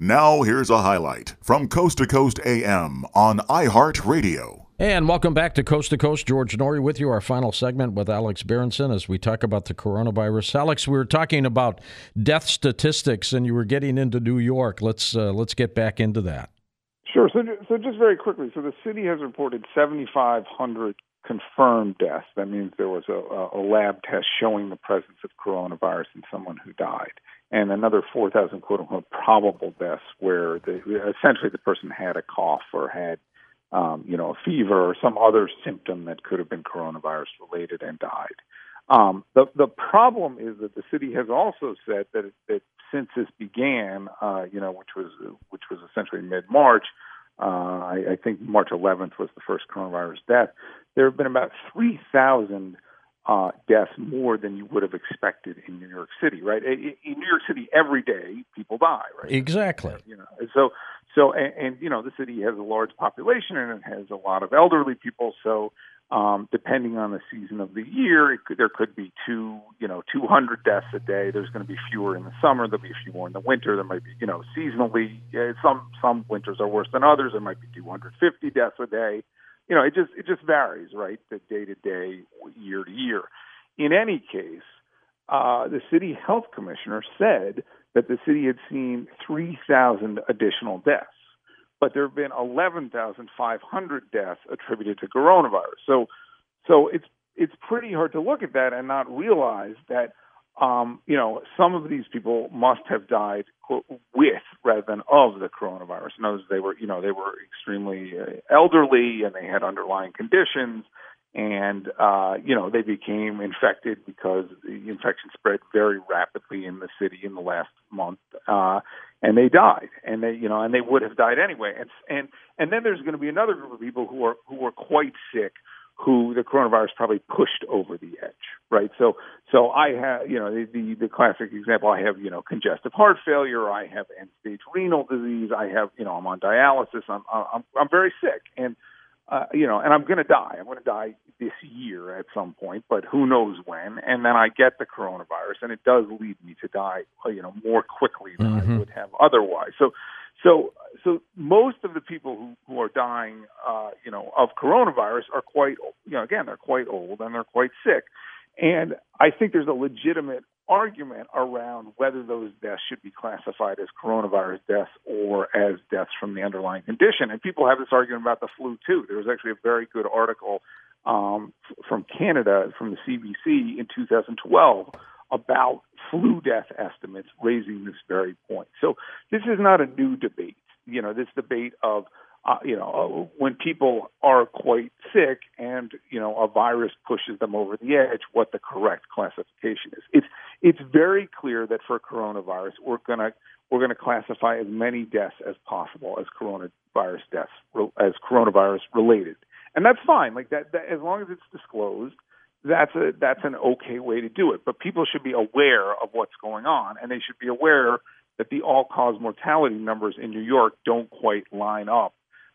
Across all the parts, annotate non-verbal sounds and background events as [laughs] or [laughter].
Now, here's a highlight from Coast to Coast AM on iHeartRadio. And welcome back to Coast to Coast. George Noory with you, our final segment with Alex Berenson as we talk about the coronavirus. Alex, we were talking about death statistics, and you were getting into New York. Let's uh, let's get back into that. Sure. So, so just very quickly, so the city has reported 7,500 confirmed deaths. That means there was a, a lab test showing the presence of coronavirus in someone who died and another 4,000 quote unquote probable deaths where the, essentially the person had a cough or had, um, you know, a fever or some other symptom that could have been coronavirus related and died. Um, the the problem is that the city has also said that that since this began, uh, you know, which was which was essentially mid March, uh, I, I think March 11th was the first coronavirus death. There have been about 3,000 uh, deaths more than you would have expected in New York City, right? In, New York City, every day people die, right? Exactly. You know, so so and, and you know the city has a large population and it has a lot of elderly people, so. Um, depending on the season of the year, could, there could be two, you know, 200 deaths a day. There's going to be fewer in the summer. There'll be a few more in the winter. There might be, you know, seasonally. some some winters are worse than others. There might be 250 deaths a day you know, it just it just varies, right? The day to day, year to year. In any case, uh, the city health commissioner said that the city had seen 3,000 additional deaths, but there have been 11,500 deaths attributed to coronavirus. So, so it's it's pretty hard to look at that and not realize that um, you know, some of these people must have died with rather than of the coronavirus. In other they were, you know, they were extremely uh, elderly and they had underlying conditions, and uh, you know, they became infected because the infection spread very rapidly in the city in the last month, uh, and they died, and they, you know, and they would have died anyway. And and and then there's going to be another group of people who are who are quite sick who the coronavirus probably pushed over the edge, right? So, so I have, you know, the, the, the classic example, I have, you know, congestive heart failure, I have end stage renal disease, I have, you know, I'm on dialysis, I'm, I'm, I'm very sick, and, uh, you know, and I'm going to die. I'm going to die this year at some point, but who knows when? And then I get the coronavirus, and it does lead me to die, you know, more quickly than mm-hmm. I would have otherwise. So, so, so most of the people who, who are dying, uh, you know, of coronavirus are quite, you know, again, they're quite old and they're quite sick. And I think there's a legitimate argument around whether those deaths should be classified as coronavirus deaths or as deaths from the underlying condition. And people have this argument about the flu too. There was actually a very good article um, from Canada, from the CBC in 2012 about flu death estimates raising this very point. So this is not a new debate. You know, this debate of uh, you know, uh, when people are quite sick and you know a virus pushes them over the edge, what the correct classification is. It's it's very clear that for coronavirus, we're gonna we're gonna classify as many deaths as possible as coronavirus deaths as coronavirus related, and that's fine. Like that, that as long as it's disclosed that's a that's an okay way to do it. But people should be aware of what's going on, and they should be aware that the all-cause mortality numbers in New York don't quite line up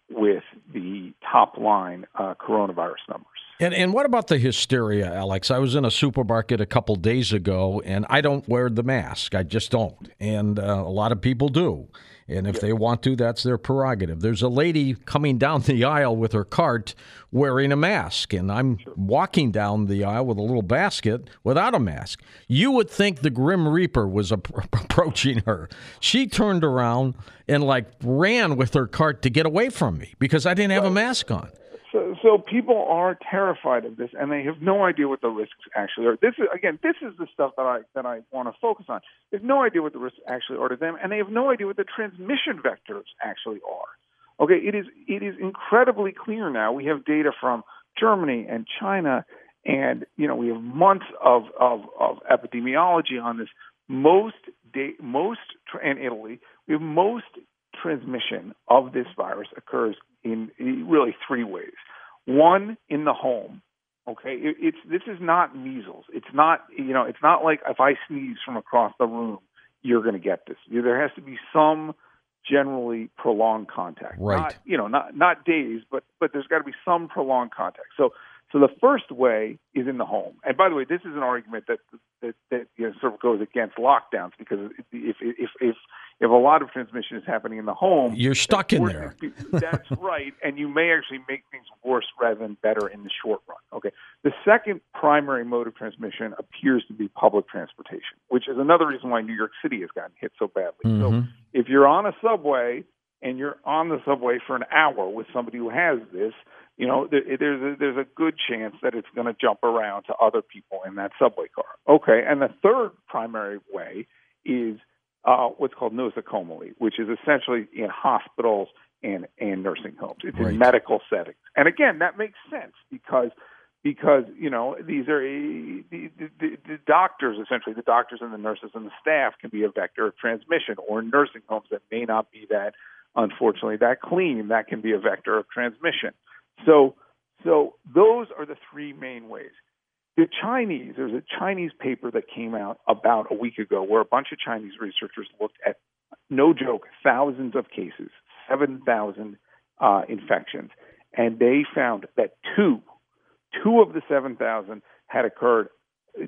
with the top line uh, coronavirus numbers. And and what about the hysteria, Alex? I was in a supermarket a couple days ago, and I don't wear the mask. I just don't, and uh, a lot of people do. And if yeah. they want to, that's their prerogative. There's a lady coming down the aisle with her cart wearing a mask, and I'm sure. walking down the aisle with a little basket without a mask. You would think the Grim Reaper was [laughs] approaching her. She turned around and like ran with her cart to get away from me because I didn't have a mask on. So, people are terrified of this, and they have no idea what the risks actually are. This is again, this is the stuff that I that I want to focus on. They have no idea what the risks actually are to them, and they have no idea what the transmission vectors actually are. Okay, it is it is incredibly clear now. We have data from Germany and China, and you know we have months of of, of epidemiology on this. Most day, most and Italy, we have most transmission of this virus occurs in, really three ways. One, in the home. Okay, it, it's this is not measles. It's not you know it's not like if I sneeze from across the room, you're going to get this. There has to be some generally prolonged contact. Right. Not, you know, not not days, but but there's got to be some prolonged contact. So So the first way is in the home. And by the way, this is an argument that that, that you know, sort of goes against lockdowns because if if if if a lot of transmission is happening in the home, you're stuck in there. That's [laughs] right, and you may actually make things worse rather than better in the short run. Okay. The second primary mode of transmission appears to be public transportation, which is another reason why New York City has gotten hit so badly. Mm-hmm. So if you're on a subway and you're on the subway for an hour with somebody who has this, you know, there, there's a, there's a good chance that it's going to jump around to other people in that subway car. Okay, and the third primary way is uh, what's called nosocomially, which is essentially in hospitals and, and nursing homes. It's right. in medical settings, and again, that makes sense because because you know these are the, the, the, the doctors essentially the doctors and the nurses and the staff can be a vector of transmission or nursing homes that may not be that unfortunately that clean that can be a vector of transmission. So so those are the three main ways. The chinese there's a chinese paper that came out about a week ago where a bunch of chinese researchers looked at no joke thousands of cases 7000 uh, infections. And they found that two two of the 7,000 had occurred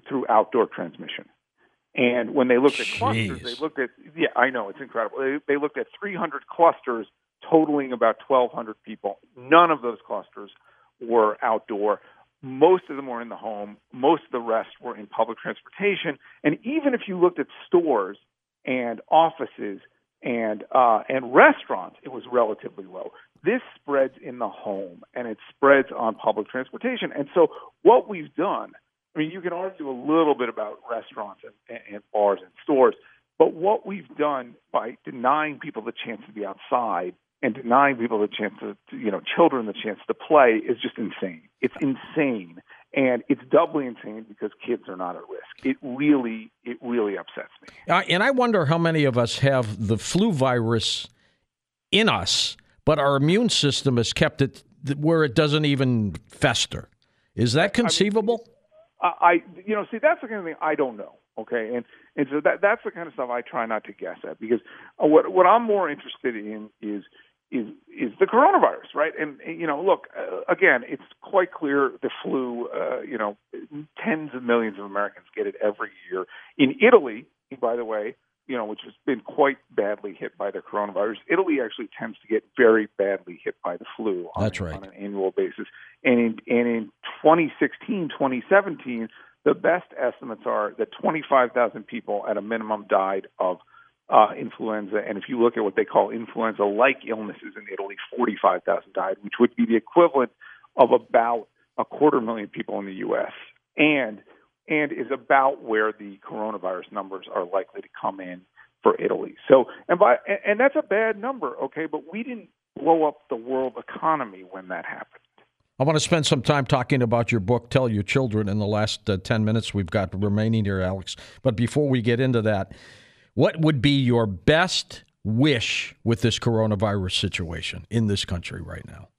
through outdoor transmission. And when they looked at clusters, they looked at yeah, I know it's incredible. They, they looked at 300 clusters totaling about 1,200 people. None of those clusters were outdoor. Most of them were in the home. Most of the rest were in public transportation. And even if you looked at stores and offices and uh, and restaurants, it was relatively low. This spreads in the home and it spreads on public transportation. And so, what we've done, I mean, you can argue a little bit about restaurants and, and bars and stores, but what we've done by denying people the chance to be outside and denying people the chance to, you know, children the chance to play is just insane. It's insane. And it's doubly insane because kids are not at risk. It really, it really upsets me. Uh, and I wonder how many of us have the flu virus in us, but our immune system has kept it where it doesn't even fester. Is that conceivable? I, mean, I, you know, see, that's the kind of thing I don't know. Okay, and and so that that's the kind of stuff I try not to guess at because what what I'm more interested in is is is the coronavirus, right? And, you know, look uh, again, it's quite clear the flu. Uh, you know, tens of millions of Americans get it every year. In Italy, by the way, you know, which has been quite badly hit by the coronavirus, Italy actually tends to get very badly hit by the flu. On, That's right. on an annual basis. And in and in 2016, 2017, the best estimates are that 25,000 people at a minimum died of uh, influenza. And if you look at what they call influenza-like illnesses in Italy, 45,000 died, which would be the equivalent of about a quarter million people in the U.S. and and is about where the coronavirus numbers are likely to come in for Italy. So and by and that's a bad number, okay, but we didn't blow up the world economy when that happened. I want to spend some time talking about your book, Tell Your Children, in the last uh, 10 minutes we've got remaining here, Alex. But before we get into that, what would be your best wish with this coronavirus situation in this country right now?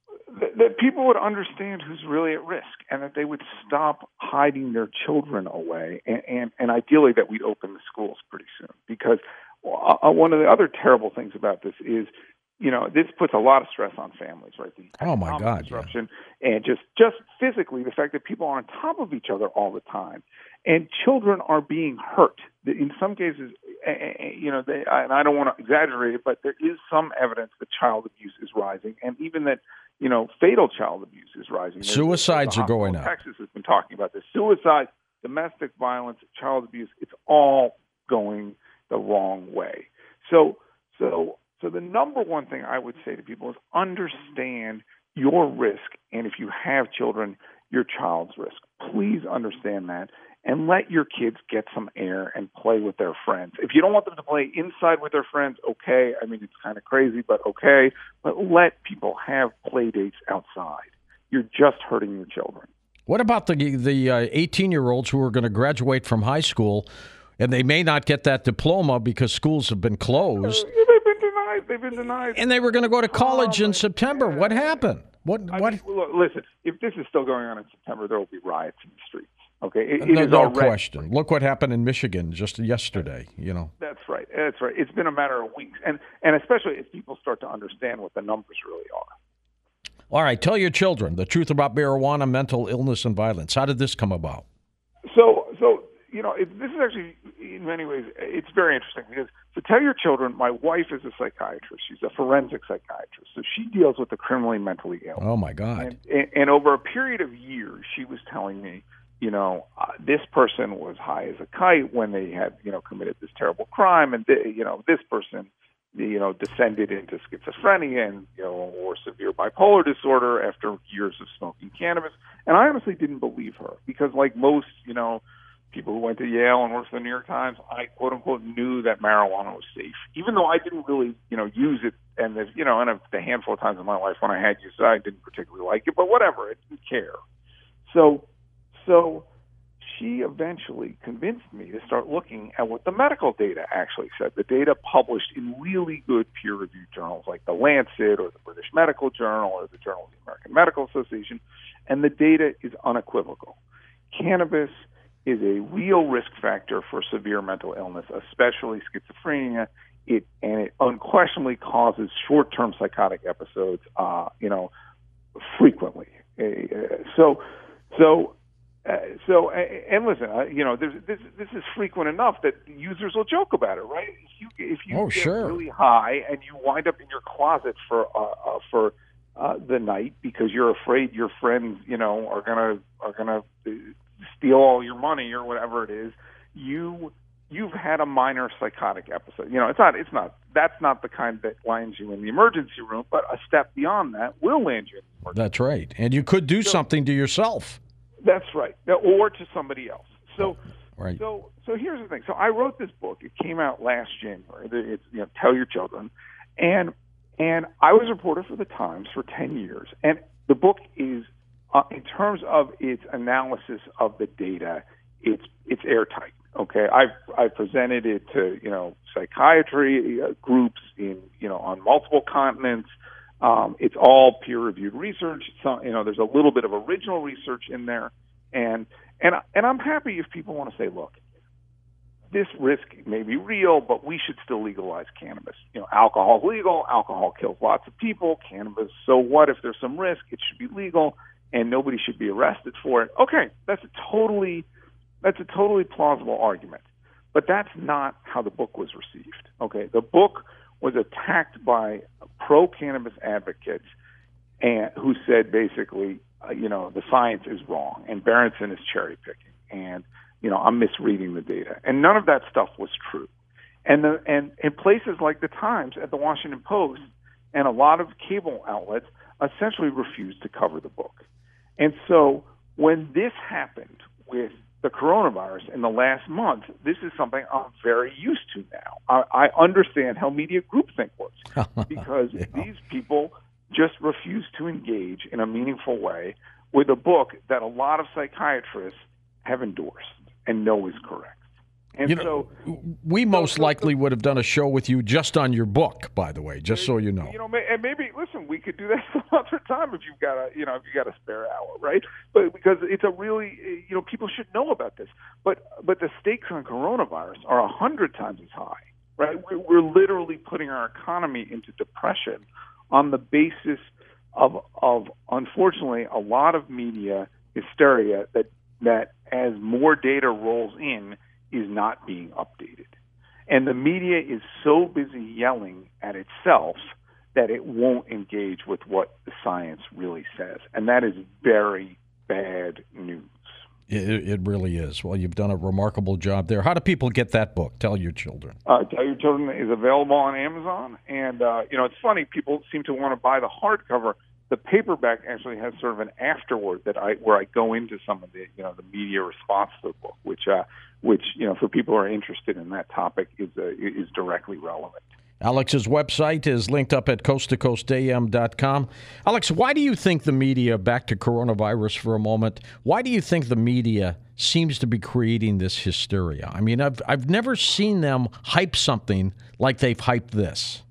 That, people would understand who's really at risk and that they would stop hiding their children away and, and, and ideally that we'd open the schools pretty soon. Because uh, one of the other terrible things about this is you know, this puts a lot of stress on families, right? The oh my God, disruption yeah. and just just physically the fact that people are on top of each other all the time, and children are being hurt. In some cases, you know, they, and I don't want to exaggerate it, but there is some evidence that child abuse is rising, and even that you know fatal child abuse is rising. Suicides are going up. Texas has been talking about this. Suicide, domestic violence, child abuse. It's all going the wrong way. So, so so the number one thing I would say to people is understand your risk, and if you have children, your child's risk. Please understand that and let your kids get some air and play with their friends. If you don't want them to play inside with their friends, okay. I mean, it's kind of crazy, but okay. But let people have play dates outside. You're just hurting your children. What about the the 18 uh, year olds who are going to graduate from high school, and they may not get that diploma because schools have been closed? Uh, they've been denied. They've been denied. And they were going to go to college oh, in September. God. What happened? What? I what? Mean, look, listen, if this is still going on in September, there will be riots in the streets. Okay, it, no, no already, question. Look what happened in Michigan just yesterday. You know. That's right. That's right. It's been a matter of weeks, and and especially if people start to understand what the numbers really are. All right, tell your children the truth about marijuana, mental illness, and violence. How did this come about? So, so you know, it, this is actually in many ways it's very interesting because to tell your children, my wife is a psychiatrist. She's a forensic psychiatrist, so she deals with the criminally mentally ill. Oh my God! And, and, and over a period of years, she was telling me, you know, uh, this person was high as a kite when they had, you know, committed this terrible crime, and th- you know, this person you know, descended into schizophrenia and, you know, or severe bipolar disorder after years of smoking cannabis. And I honestly didn't believe her because, like most, you know, people who went to Yale and worked for the New York Times, I quote unquote knew that marijuana was safe, even though I didn't really, you know, use it. And the, you know, and a, the handful of times in my life when I had used it, I didn't particularly like it, but whatever, I didn't care. So, so she eventually convinced me to start looking at what the medical data actually said. The data published in really good peer reviewed journals like the Lancet or the British Medical Journal or the Journal of the American Medical Association. And the data is unequivocal. Cannabis is a real risk factor for severe mental illness, especially schizophrenia. It and it unquestionably causes short-term psychotic episodes. Uh, you know, frequently. Uh, so, so uh, so, and listen, uh, you know, this this is frequent enough that users will joke about it, right? If you if you oh, get sure. really high and you wind up in your closet for uh, uh, for uh, the night because you're afraid your friends, you know, are gonna are gonna steal all your money or whatever it is, you you've had a minor psychotic episode. You know, it's not it's not that's not the kind that lands you in the emergency room, but a step beyond that will land you in the emergency. That's right, and you could do so, something to yourself. That's right, or to somebody else. So, right. so, so here's the thing. So I wrote this book. It came out last January. It's you know, Tell Your Children, and and I was a reporter for the Times for ten years. And the book is, uh, in terms of its analysis of the data, it's it's airtight. Okay, I've I've presented it to you know psychiatry uh, groups in you know on multiple continents. Um, it's all peer-reviewed research. So, you know, there's a little bit of original research in there, and and and I'm happy if people want to say, look, this risk may be real, but we should still legalize cannabis. You know, alcohol's legal. Alcohol kills lots of people. Cannabis, so what if there's some risk? It should be legal, and nobody should be arrested for it. Okay, that's a totally that's a totally plausible argument, but that's not how the book was received. Okay, the book was attacked by pro cannabis advocates and who said basically, uh, you know, the science is wrong and Berenson is cherry picking and you know I'm misreading the data. And none of that stuff was true. And the and in places like the Times at the Washington Post and a lot of cable outlets essentially refused to cover the book. And so when this happened with the coronavirus in the last month, this is something I'm very used to now. I, I understand how media groupthink works [laughs] because yeah. these people just refuse to engage in a meaningful way with a book that a lot of psychiatrists have endorsed and know is correct. And you know, so we most so, likely would have done a show with you just on your book, by the way, just so you know. You know, and maybe listen, we could do that [laughs] some other time if you've got a, you know, if you got a spare hour, right? But because it's a really, you know, people should know about this. But but the stakes on coronavirus are a hundred times as high, right? We're, we're literally putting our economy into depression on the basis of of unfortunately a lot of media hysteria that that as more data rolls in is not being updated. And the media is so busy yelling at itself that it won't engage with what the science really says. And that is very bad news. It, it really is. Well, you've done a remarkable job there. How do people get that book? Tell your children. Uh, Tell your children is available on Amazon, and uh, you know it's funny. People seem to want to buy the hardcover the paperback actually has sort of an afterword that I where I go into some of the you know the media response to the book, which uh, which you know for people who are interested in that topic is uh, is directly relevant. Alex's website is linked up at coasttocoastam.com. Alex, why do you think the media, back to coronavirus for a moment, why do you think the media seems to be creating this hysteria? I mean, I've, I've never seen them hype something like they've hyped this.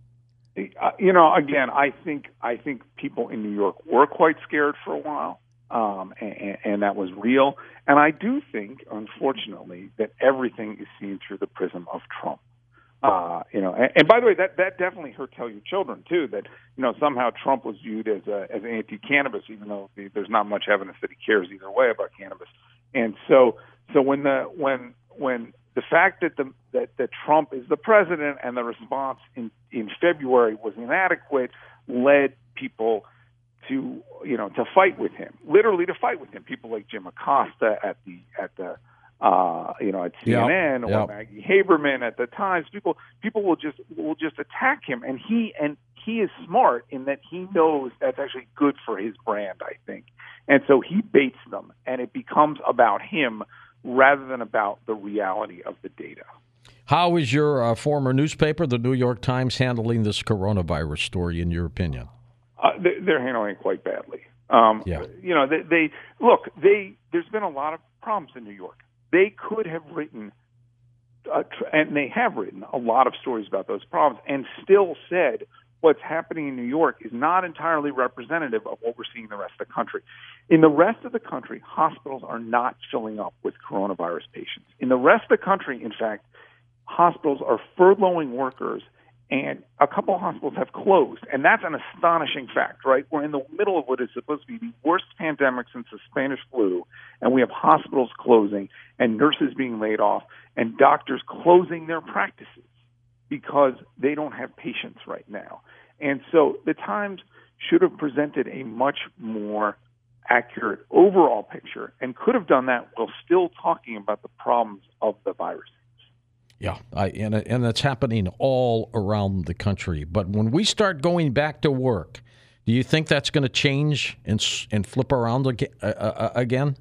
Uh, you know, again, I think I think people in New York were quite scared for a while, um, and, and that was real. And I do think, unfortunately, that everything is seen through the prism of Trump. uh, you know, and, and by the way, that that definitely hurt tell your children too. That you know somehow Trump was viewed as a, as anti-cannabis, even though the, there's not much evidence that he cares either way about cannabis. And so, so when the when when the fact that the that, that Trump is the president and the response in in February was inadequate led people to you know to fight with him, literally to fight with him. People like Jim Acosta at the at the uh, you know, at CNN yep, or yep. Maggie Haberman at the Times. People people will just will just attack him, and he and he is smart in that he knows that's actually good for his brand. I think, and so he baits them, and it becomes about him rather than about the reality of the data. How is your uh, former newspaper, the New York Times, handling this coronavirus story, in your opinion? Uh, they, they're handling it quite badly. Um, yeah. You know, they, they look. They there's been a lot of problems in New York. They could have written, uh, and they have written a lot of stories about those problems, and still said what's happening in New York is not entirely representative of what we're seeing in the rest of the country. In the rest of the country, hospitals are not filling up with coronavirus patients. In the rest of the country, in fact, hospitals are furloughing workers and a couple of hospitals have closed, and that's an astonishing fact, right? We're in the middle of what is supposed to be the worst pandemic since the Spanish flu, and we have hospitals closing, and nurses being laid off, and doctors closing their practices because they don't have patients right now. And so the Times should have presented a much more accurate overall picture and could have done that while still talking about the problems of the virus. Yeah, I, and and that's happening all around the country. But when we start going back to work, do you think that's going to change and and flip around uh, uh, again?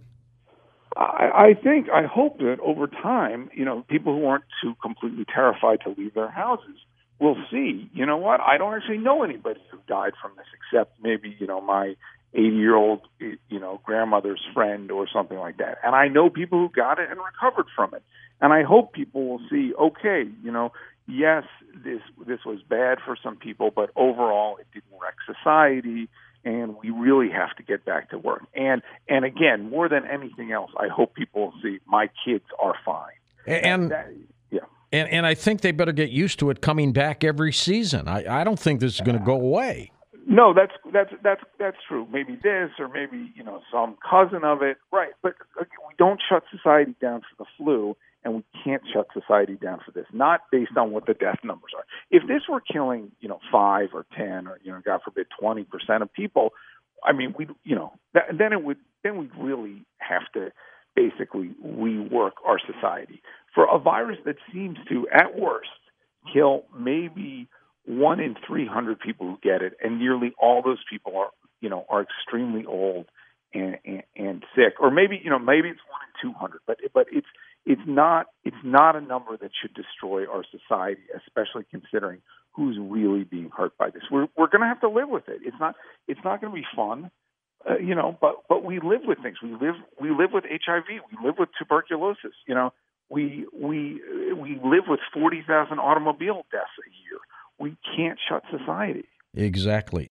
I, I think I hope that over time, you know, people who aren't too completely terrified to leave their houses will see. You know what? I don't actually know anybody who died from this, except maybe you know my 80 year old you know grandmother's friend or something like that and i know people who got it and recovered from it and i hope people will see okay you know yes this this was bad for some people but overall it didn't wreck society and we really have to get back to work. And and again more than anything else i hope people see my kids are fine. And that, yeah. and and i think they better get used to it coming back every season. I i don't think this is going to go away. No, that's that's that's that's true. Maybe this, or maybe you know some cousin of it, right? But uh, we don't shut society down for the flu, and we can't shut society down for this. Not based on what the death numbers are. If this were killing, you know, five or ten, or you know, God forbid, twenty percent of people, I mean, we, you know, that, then it would then we'd really have to basically rework our society for a virus that seems to, at worst, kill maybe one in 300 people who get it, and nearly all those people are, you know, are extremely old and, and, and sick, or maybe, you know, maybe it's one in 200, but but it's it's not it's not a number that should destroy our society, especially considering who's really being hurt by this. We're we're going to have to live with it. It's not it's not going to be fun. Uh, you know, but but we live with things. We live we live with HIV. We live with tuberculosis. You know, we we we live with forty thousand automobile deaths a year we can't shut society. Exactly.